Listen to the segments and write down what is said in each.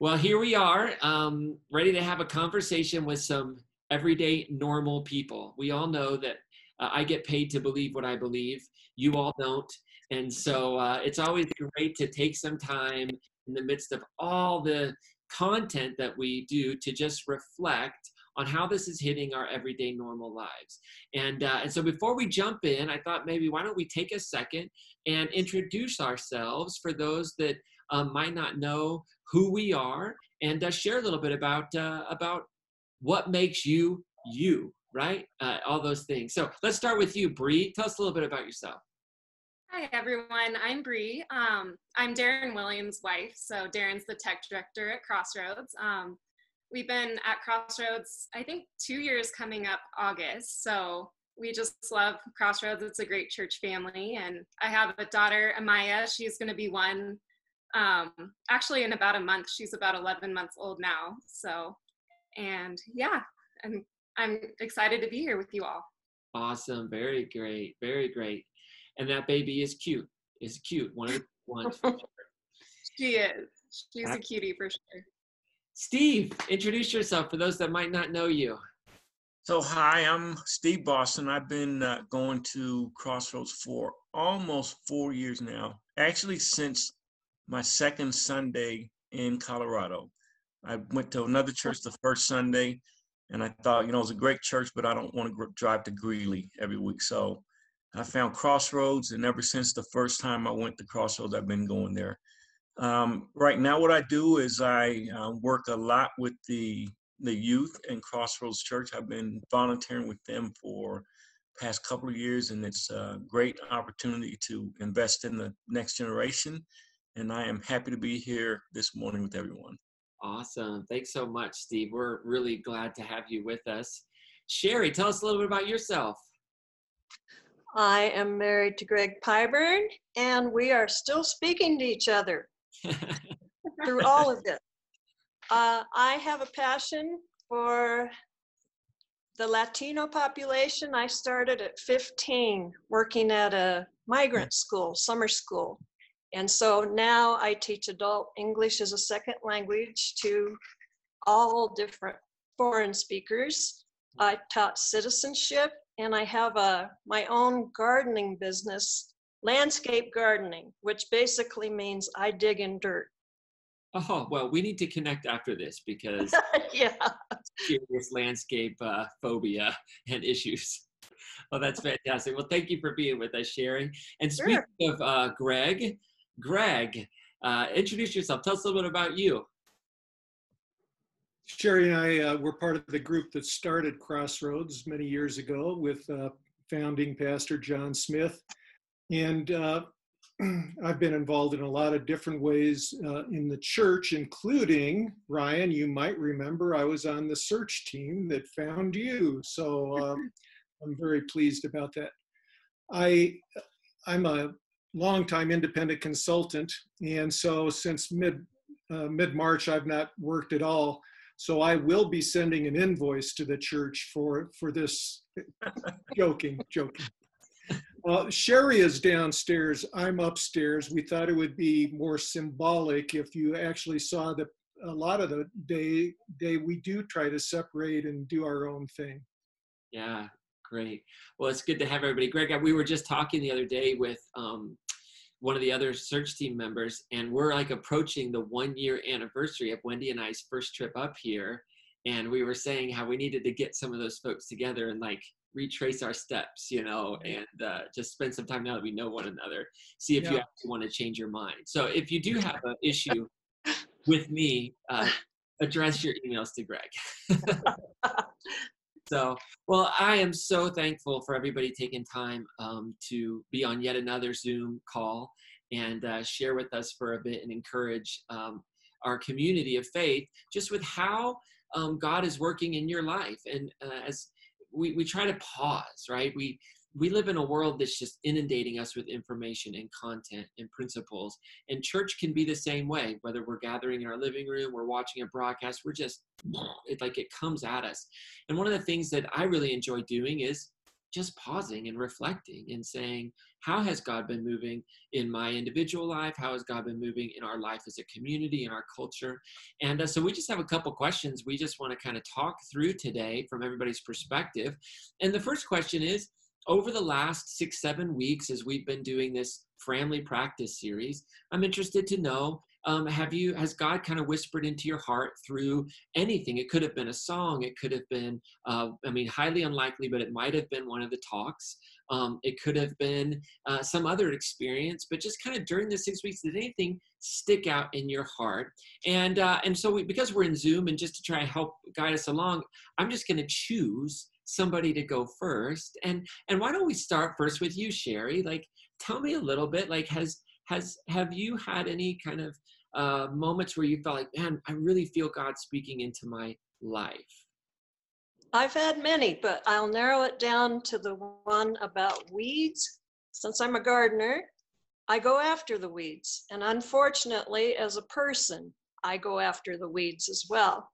Well, here we are, um, ready to have a conversation with some everyday normal people. We all know that uh, I get paid to believe what I believe. You all don't. And so uh, it's always great to take some time in the midst of all the content that we do to just reflect on how this is hitting our everyday normal lives. And, uh, and so before we jump in, I thought maybe why don't we take a second and introduce ourselves for those that um, might not know who we are and uh, share a little bit about uh, about what makes you you right uh, all those things so let's start with you Bree. tell us a little bit about yourself Hi everyone, I'm Bree. Um, I'm Darren Williams' wife, so Darren's the tech director at Crossroads. Um, we've been at Crossroads, I think, two years coming up August. So we just love Crossroads. It's a great church family, and I have a daughter, Amaya. She's going to be one um, actually in about a month. She's about 11 months old now. So, and yeah, and I'm excited to be here with you all. Awesome. Very great. Very great. And that baby is cute. Is cute. One of the ones. she is. She's a cutie for sure. Steve, introduce yourself for those that might not know you. So, hi, I'm Steve Boston. I've been uh, going to Crossroads for almost four years now. Actually, since my second Sunday in Colorado. I went to another church the first Sunday, and I thought, you know, it was a great church, but I don't want to drive to Greeley every week. So I found Crossroads, and ever since the first time I went to Crossroads, I've been going there. Um, right now, what I do is I uh, work a lot with the the youth in Crossroads Church. I've been volunteering with them for past couple of years, and it's a great opportunity to invest in the next generation and I am happy to be here this morning with everyone. Awesome. Thanks so much, Steve. We're really glad to have you with us. Sherry, tell us a little bit about yourself. I am married to Greg Pyburn, and we are still speaking to each other through all of this. Uh, I have a passion for the Latino population. I started at 15 working at a migrant school, summer school. And so now I teach adult English as a second language to all different foreign speakers. I taught citizenship and I have a my own gardening business, landscape gardening, which basically means I dig in dirt. Oh, well, we need to connect after this because yeah. serious landscape uh, phobia and issues. Well, that's fantastic. Well, thank you for being with us, Sherry. And speaking sure. of uh, Greg, Greg, uh, introduce yourself. Tell us a little bit about you. Sherry and I uh, were part of the group that started Crossroads many years ago with uh, founding Pastor John Smith. And uh, I've been involved in a lot of different ways uh, in the church, including, Ryan, you might remember I was on the search team that found you. So um, I'm very pleased about that. I, I'm a longtime independent consultant, and so since mid uh, mid March, I've not worked at all. So I will be sending an invoice to the church for for this. joking, joking. Uh, Sherry is downstairs. I'm upstairs. We thought it would be more symbolic if you actually saw that a lot of the day day we do try to separate and do our own thing. Yeah, Great. Well, it's good to have everybody. Greg, we were just talking the other day with um, one of the other search team members, and we're like approaching the one year anniversary of Wendy and I's first trip up here. And we were saying how we needed to get some of those folks together and like retrace our steps, you know, and uh, just spend some time now that we know one another, see if yeah. you actually want to change your mind. So if you do have an issue with me, uh, address your emails to Greg. So, well, I am so thankful for everybody taking time um, to be on yet another Zoom call and uh, share with us for a bit and encourage um, our community of faith just with how um, God is working in your life. And uh, as we, we try to pause, right? We we live in a world that's just inundating us with information and content and principles. And church can be the same way, whether we're gathering in our living room, we're watching a broadcast, we're just, it like it comes at us. And one of the things that I really enjoy doing is just pausing and reflecting and saying, how has God been moving in my individual life? How has God been moving in our life as a community, in our culture? And uh, so we just have a couple questions we just want to kind of talk through today from everybody's perspective. And the first question is over the last six, seven weeks, as we've been doing this family practice series, I'm interested to know um, have you has god kind of whispered into your heart through anything? It could have been a song it could have been uh, i mean highly unlikely but it might have been one of the talks. Um, it could have been uh, some other experience but just kind of during the six weeks did anything stick out in your heart? And uh, and so we, because we're in zoom and just to try to help guide us along i'm just going to choose somebody to go first and and why don't we start first with you sherry like tell me a little bit like has has have you had any kind of uh, moments where you felt like, man, I really feel God speaking into my life? I've had many, but I'll narrow it down to the one about weeds. Since I'm a gardener, I go after the weeds. And unfortunately, as a person, I go after the weeds as well.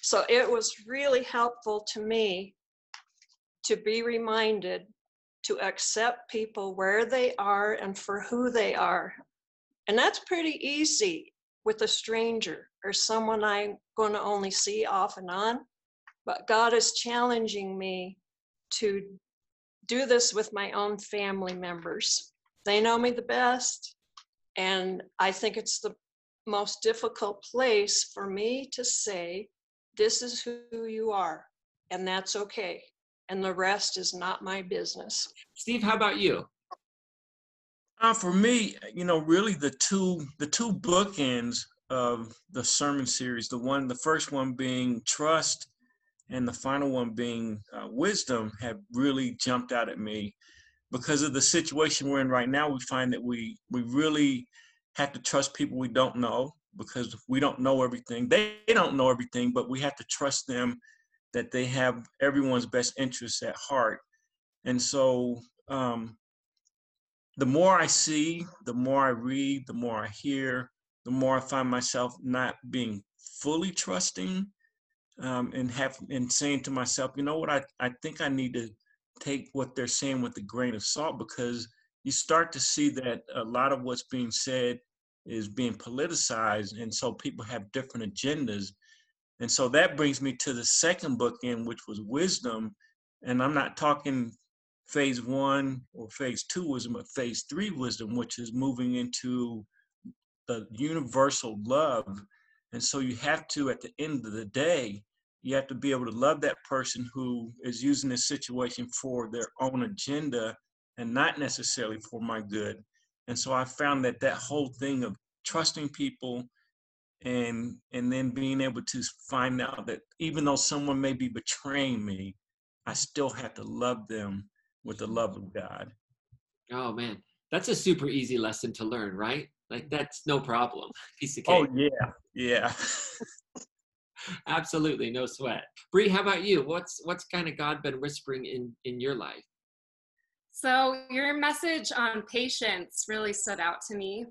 So it was really helpful to me to be reminded to accept people where they are and for who they are. And that's pretty easy with a stranger or someone I'm going to only see off and on. But God is challenging me to do this with my own family members. They know me the best. And I think it's the most difficult place for me to say, This is who you are. And that's okay and the rest is not my business. Steve, how about you? Uh, for me, you know, really the two the two bookends of the sermon series, the one, the first one being trust, and the final one being uh, wisdom, have really jumped out at me because of the situation we're in right now. We find that we we really have to trust people we don't know because we don't know everything. They, they don't know everything, but we have to trust them that they have everyone's best interests at heart. And so um, the more I see, the more I read, the more I hear, the more I find myself not being fully trusting um, and have and saying to myself, you know what, I, I think I need to take what they're saying with a grain of salt because you start to see that a lot of what's being said is being politicized and so people have different agendas and so that brings me to the second book in which was wisdom. And I'm not talking phase one or phase two wisdom, but phase three wisdom, which is moving into the universal love. And so you have to, at the end of the day, you have to be able to love that person who is using this situation for their own agenda and not necessarily for my good. And so I found that that whole thing of trusting people and and then being able to find out that even though someone may be betraying me i still have to love them with the love of god. Oh man. That's a super easy lesson to learn right? Like that's no problem. Piece of oh, cake. oh yeah. Yeah. Absolutely. No sweat. Bree, how about you? What's what's kind of god been whispering in in your life? So your message on patience really stood out to me.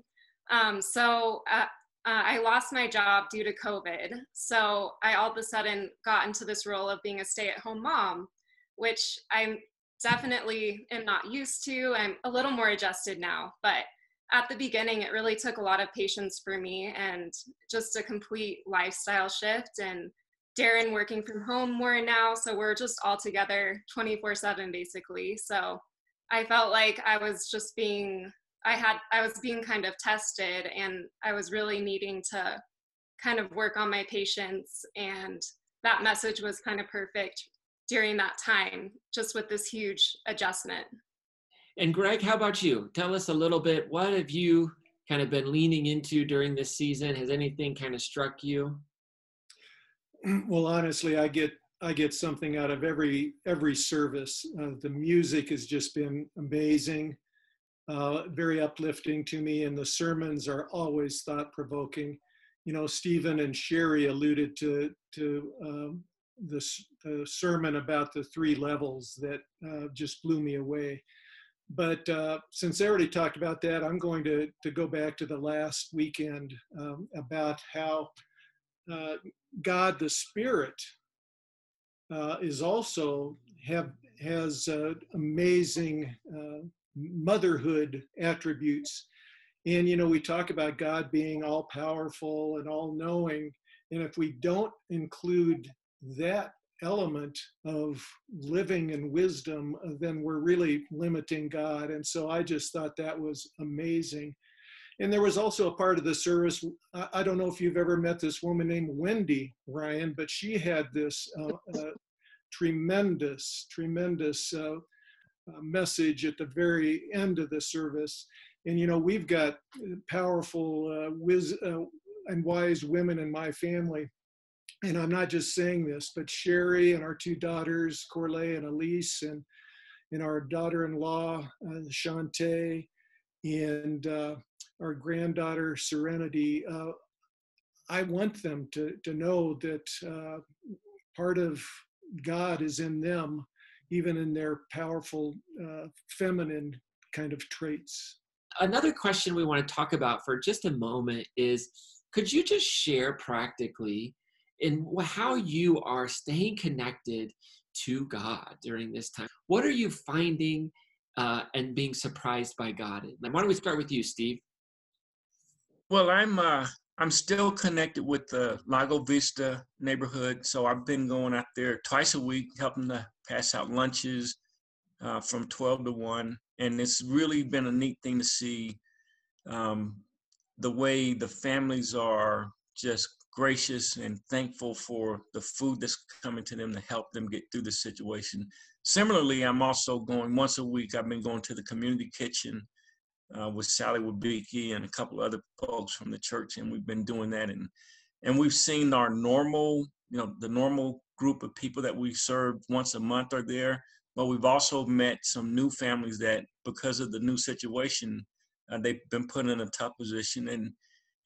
Um, so uh, uh, I lost my job due to COVID. So I all of a sudden got into this role of being a stay at home mom, which I'm definitely am not used to. I'm a little more adjusted now, but at the beginning, it really took a lot of patience for me and just a complete lifestyle shift. And Darren working from home more now. So we're just all together 24 7 basically. So I felt like I was just being I had I was being kind of tested and I was really needing to kind of work on my patience and that message was kind of perfect during that time just with this huge adjustment. And Greg, how about you? Tell us a little bit what have you kind of been leaning into during this season? Has anything kind of struck you? Well, honestly, I get I get something out of every every service. Uh, the music has just been amazing uh, very uplifting to me, and the sermons are always thought provoking. You know, Stephen and Sherry alluded to to um, the, sermon about the three levels that uh, just blew me away. But uh, since I already talked about that, I'm going to, to go back to the last weekend um, about how uh, God the Spirit uh, is also have has amazing motherhood attributes. And, you know, we talk about God being all powerful and all knowing. And if we don't include that element of living and wisdom, then we're really limiting God. And so I just thought that was amazing. And there was also a part of the service. I don't know if you've ever met this woman named Wendy Ryan, but she had this uh, uh, tremendous, tremendous uh, message at the very end of the service. And you know, we've got powerful, uh, wiz- uh, and wise women in my family. And I'm not just saying this, but Sherry and our two daughters, Corley and Elise, and and our daughter-in-law, uh, and uh, our granddaughter Serenity. Uh, I want them to to know that uh, part of God is in them, even in their powerful uh, feminine kind of traits. Another question we want to talk about for just a moment is could you just share practically in how you are staying connected to God during this time? What are you finding uh, and being surprised by God in? Why don't we start with you, Steve? Well, I'm uh, I'm still connected with the Lago Vista neighborhood, so I've been going out there twice a week, helping to pass out lunches uh, from 12 to 1, and it's really been a neat thing to see um, the way the families are just gracious and thankful for the food that's coming to them to help them get through the situation. Similarly, I'm also going once a week. I've been going to the community kitchen uh, with Sally Wabiki and a couple other folks from the church, and we've been doing that. And and we've seen our normal, you know, the normal group of people that we serve once a month are there. But we've also met some new families that, because of the new situation, uh, they've been put in a tough position. And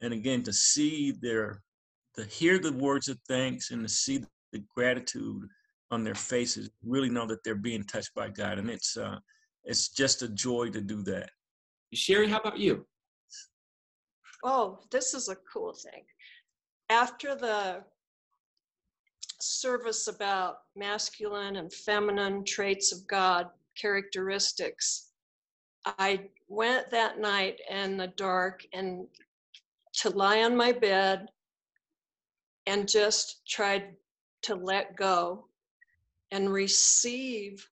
and again, to see their, to hear the words of thanks and to see the gratitude on their faces, really know that they're being touched by God, and it's uh, it's just a joy to do that. Sherry, how about you? Oh, this is a cool thing. After the service about masculine and feminine traits of God, characteristics, I went that night in the dark and to lie on my bed and just tried to let go and receive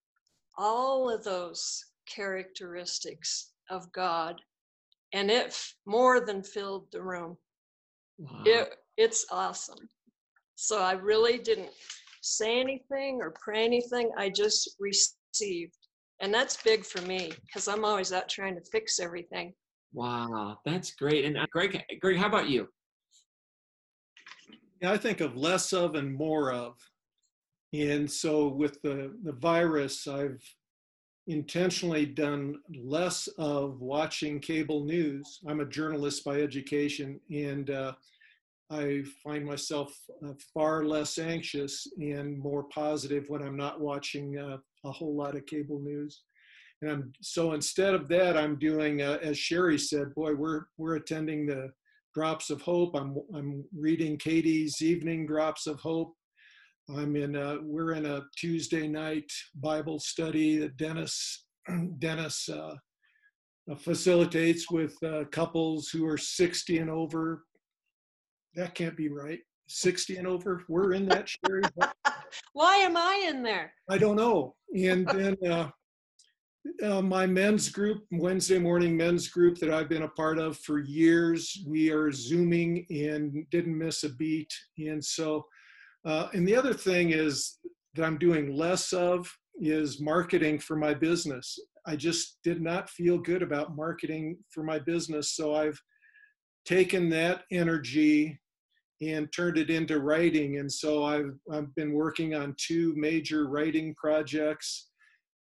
all of those characteristics of God, and it more than filled the room. Wow. It it's awesome. So I really didn't say anything or pray anything. I just received, and that's big for me because I'm always out trying to fix everything. Wow, that's great. And uh, Greg, Greg, how about you? Yeah, I think of less of and more of. And so with the, the virus, I've intentionally done less of watching cable news. I'm a journalist by education, and uh, I find myself uh, far less anxious and more positive when I'm not watching uh, a whole lot of cable news. And I'm, so instead of that, I'm doing, uh, as Sherry said, boy, we're we're attending the Drops of Hope. I'm I'm reading Katie's Evening Drops of Hope I'm in a, we're in a Tuesday night Bible study that Dennis, Dennis uh, uh, facilitates with uh, couples who are 60 and over. That can't be right. 60 and over. We're in that, Sherry. Why am I in there? I don't know. And then uh, uh, my men's group, Wednesday morning men's group that I've been a part of for years, we are Zooming and didn't miss a beat. And so uh, and the other thing is that I'm doing less of is marketing for my business. I just did not feel good about marketing for my business. So I've taken that energy and turned it into writing. And so I've, I've been working on two major writing projects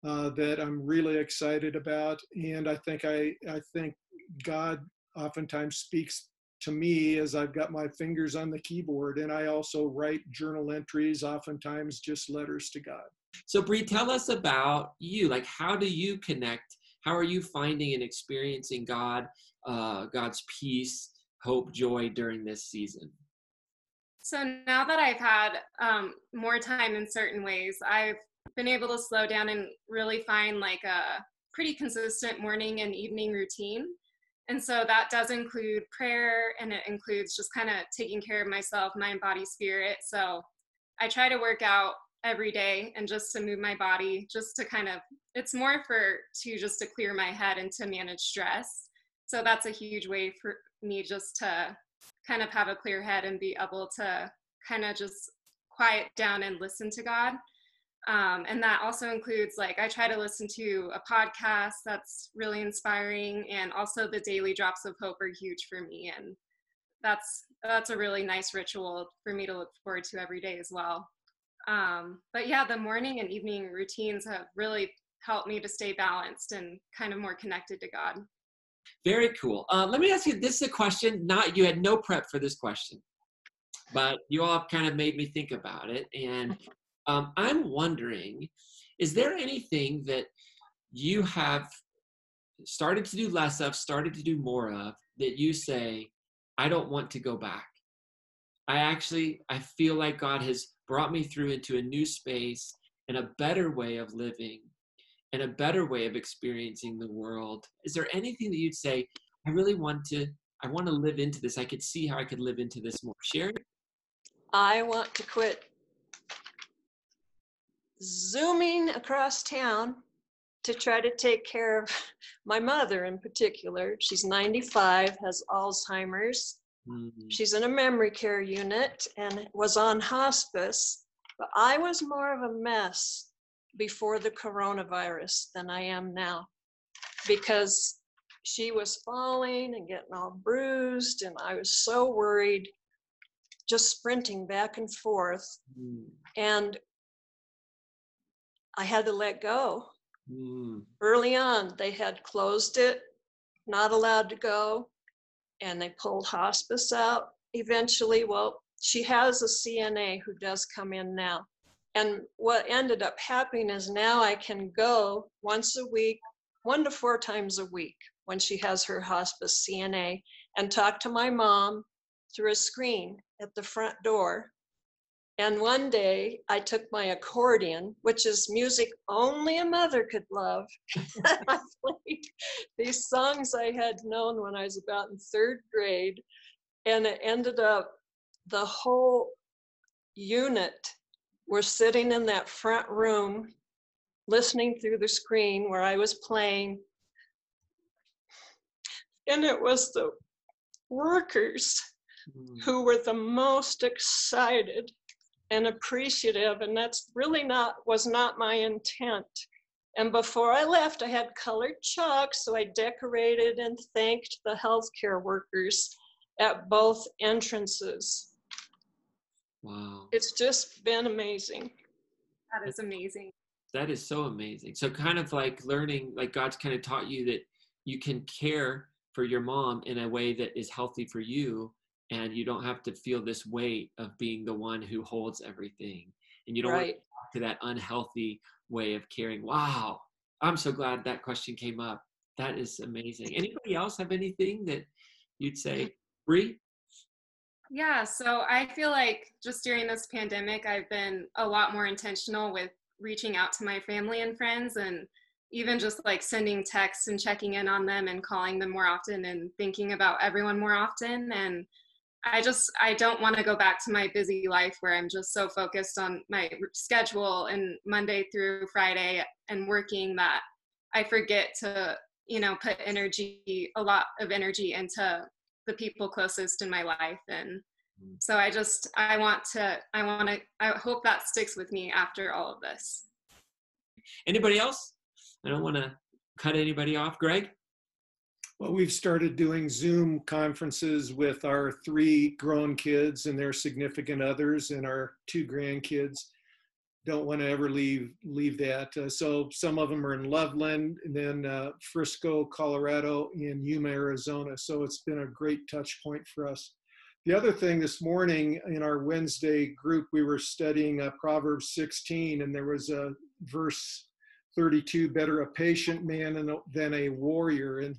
uh, that I'm really excited about. And I think I, I think God oftentimes speaks to me as I've got my fingers on the keyboard and I also write journal entries, oftentimes just letters to God. So, Bree, tell us about you. Like, how do you connect? How are you finding and experiencing God, uh, God's peace, hope, joy during this season? So now that I've had um, more time in certain ways, I've been able to slow down and really find like a pretty consistent morning and evening routine. And so that does include prayer and it includes just kind of taking care of myself, mind, body, spirit. So I try to work out every day and just to move my body, just to kind of, it's more for to just to clear my head and to manage stress. So that's a huge way for me just to kind of have a clear head and be able to kind of just quiet down and listen to God. Um, and that also includes like I try to listen to a podcast that's really inspiring, and also the daily drops of hope are huge for me, and that's that's a really nice ritual for me to look forward to every day as well. Um, but yeah, the morning and evening routines have really helped me to stay balanced and kind of more connected to God. Very cool. Uh, let me ask you. This is a question. Not you had no prep for this question, but you all kind of made me think about it, and um, I'm wondering, is there anything that you have started to do less of, started to do more of, that you say, I don't want to go back? I actually, I feel like God has brought me through into a new space and a better way of living and a better way of experiencing the world. Is there anything that you'd say, I really want to, I want to live into this. I could see how I could live into this more. Share I want to quit zooming across town to try to take care of my mother in particular. She's 95, has Alzheimer's. Mm-hmm. She's in a memory care unit and was on hospice. But I was more of a mess before the coronavirus than I am now because she was falling and getting all bruised, and I was so worried, just sprinting back and forth. Mm. And I had to let go. Mm. Early on, they had closed it, not allowed to go, and they pulled hospice out. Eventually, well, she has a CNA who does come in now. And what ended up happening is now I can go once a week, one to four times a week when she has her hospice CNA, and talk to my mom through a screen at the front door and one day I took my accordion, which is music only a mother could love. I played these songs I had known when I was about in third grade. And it ended up the whole unit were sitting in that front room listening through the screen where I was playing. And it was the workers hmm. who were the most excited and appreciative and that's really not was not my intent. And before i left i had colored chalk so i decorated and thanked the healthcare workers at both entrances. Wow. It's just been amazing. That is amazing. That is so amazing. So kind of like learning like god's kind of taught you that you can care for your mom in a way that is healthy for you and you don't have to feel this weight of being the one who holds everything and you don't right. want to, to that unhealthy way of caring wow i'm so glad that question came up that is amazing anybody else have anything that you'd say Bree? yeah so i feel like just during this pandemic i've been a lot more intentional with reaching out to my family and friends and even just like sending texts and checking in on them and calling them more often and thinking about everyone more often and I just I don't want to go back to my busy life where I'm just so focused on my schedule and Monday through Friday and working that I forget to you know put energy a lot of energy into the people closest in my life and mm. so I just I want to I want to I hope that sticks with me after all of this. Anybody else? I don't want to cut anybody off, Greg. Well, we've started doing Zoom conferences with our three grown kids and their significant others and our two grandkids. Don't want to ever leave leave that. Uh, so some of them are in Loveland, and then uh, Frisco, Colorado, and Yuma, Arizona. So it's been a great touch point for us. The other thing this morning in our Wednesday group, we were studying uh, Proverbs 16, and there was a verse 32: "Better a patient man than a warrior." And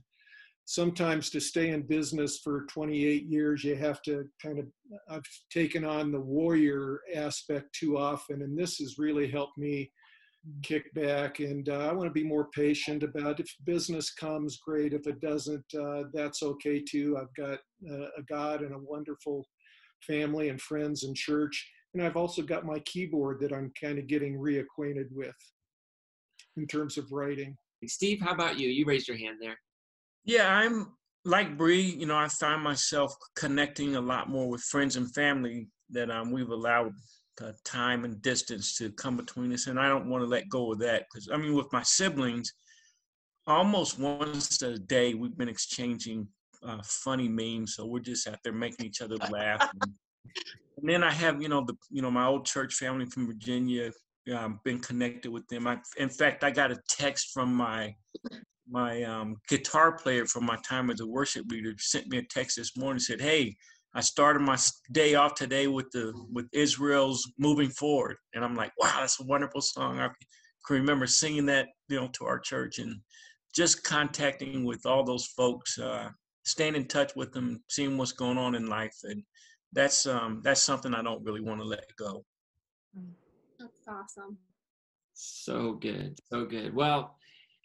sometimes to stay in business for 28 years, you have to kind of, I've taken on the warrior aspect too often. And this has really helped me kick back. And uh, I want to be more patient about if business comes, great. If it doesn't, uh, that's okay too. I've got uh, a God and a wonderful family and friends and church. And I've also got my keyboard that I'm kind of getting reacquainted with in terms of writing. Steve, how about you? You raised your hand there. Yeah, I'm like Bree. You know, I find myself connecting a lot more with friends and family that um, we've allowed uh, time and distance to come between us, and I don't want to let go of that because I mean, with my siblings, almost once a day we've been exchanging uh, funny memes, so we're just out there making each other laugh. and, and then I have, you know, the you know my old church family from Virginia. Um, been connected with them. I, in fact, I got a text from my my um, guitar player from my time as a worship leader. Sent me a text this morning. Said, "Hey, I started my day off today with the with Israel's "Moving Forward," and I'm like, "Wow, that's a wonderful song." I can remember singing that, you know, to our church and just contacting with all those folks, uh, staying in touch with them, seeing what's going on in life, and that's um, that's something I don't really want to let go. That's awesome. So good, so good. Well,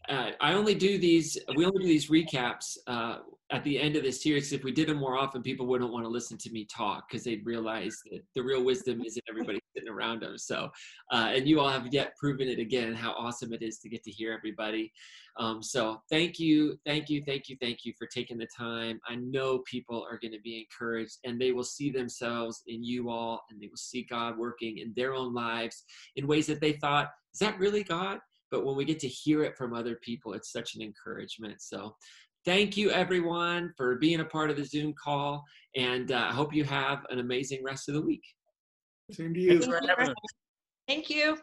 uh, I only do these. We only do these recaps uh, at the end of the series. If we did them more often, people wouldn't want to listen to me talk because they'd realize that the real wisdom is in everybody sitting around them. So, uh, and you all have yet proven it again how awesome it is to get to hear everybody. Um, so, thank you, thank you, thank you, thank you for taking the time. I know people are going to be encouraged, and they will see themselves in you all, and they will see God working in their own lives in ways that they thought, "Is that really God?" But when we get to hear it from other people, it's such an encouragement. So thank you everyone for being a part of the Zoom call. And uh, I hope you have an amazing rest of the week. Same to you. Thanks for having us. Thank you.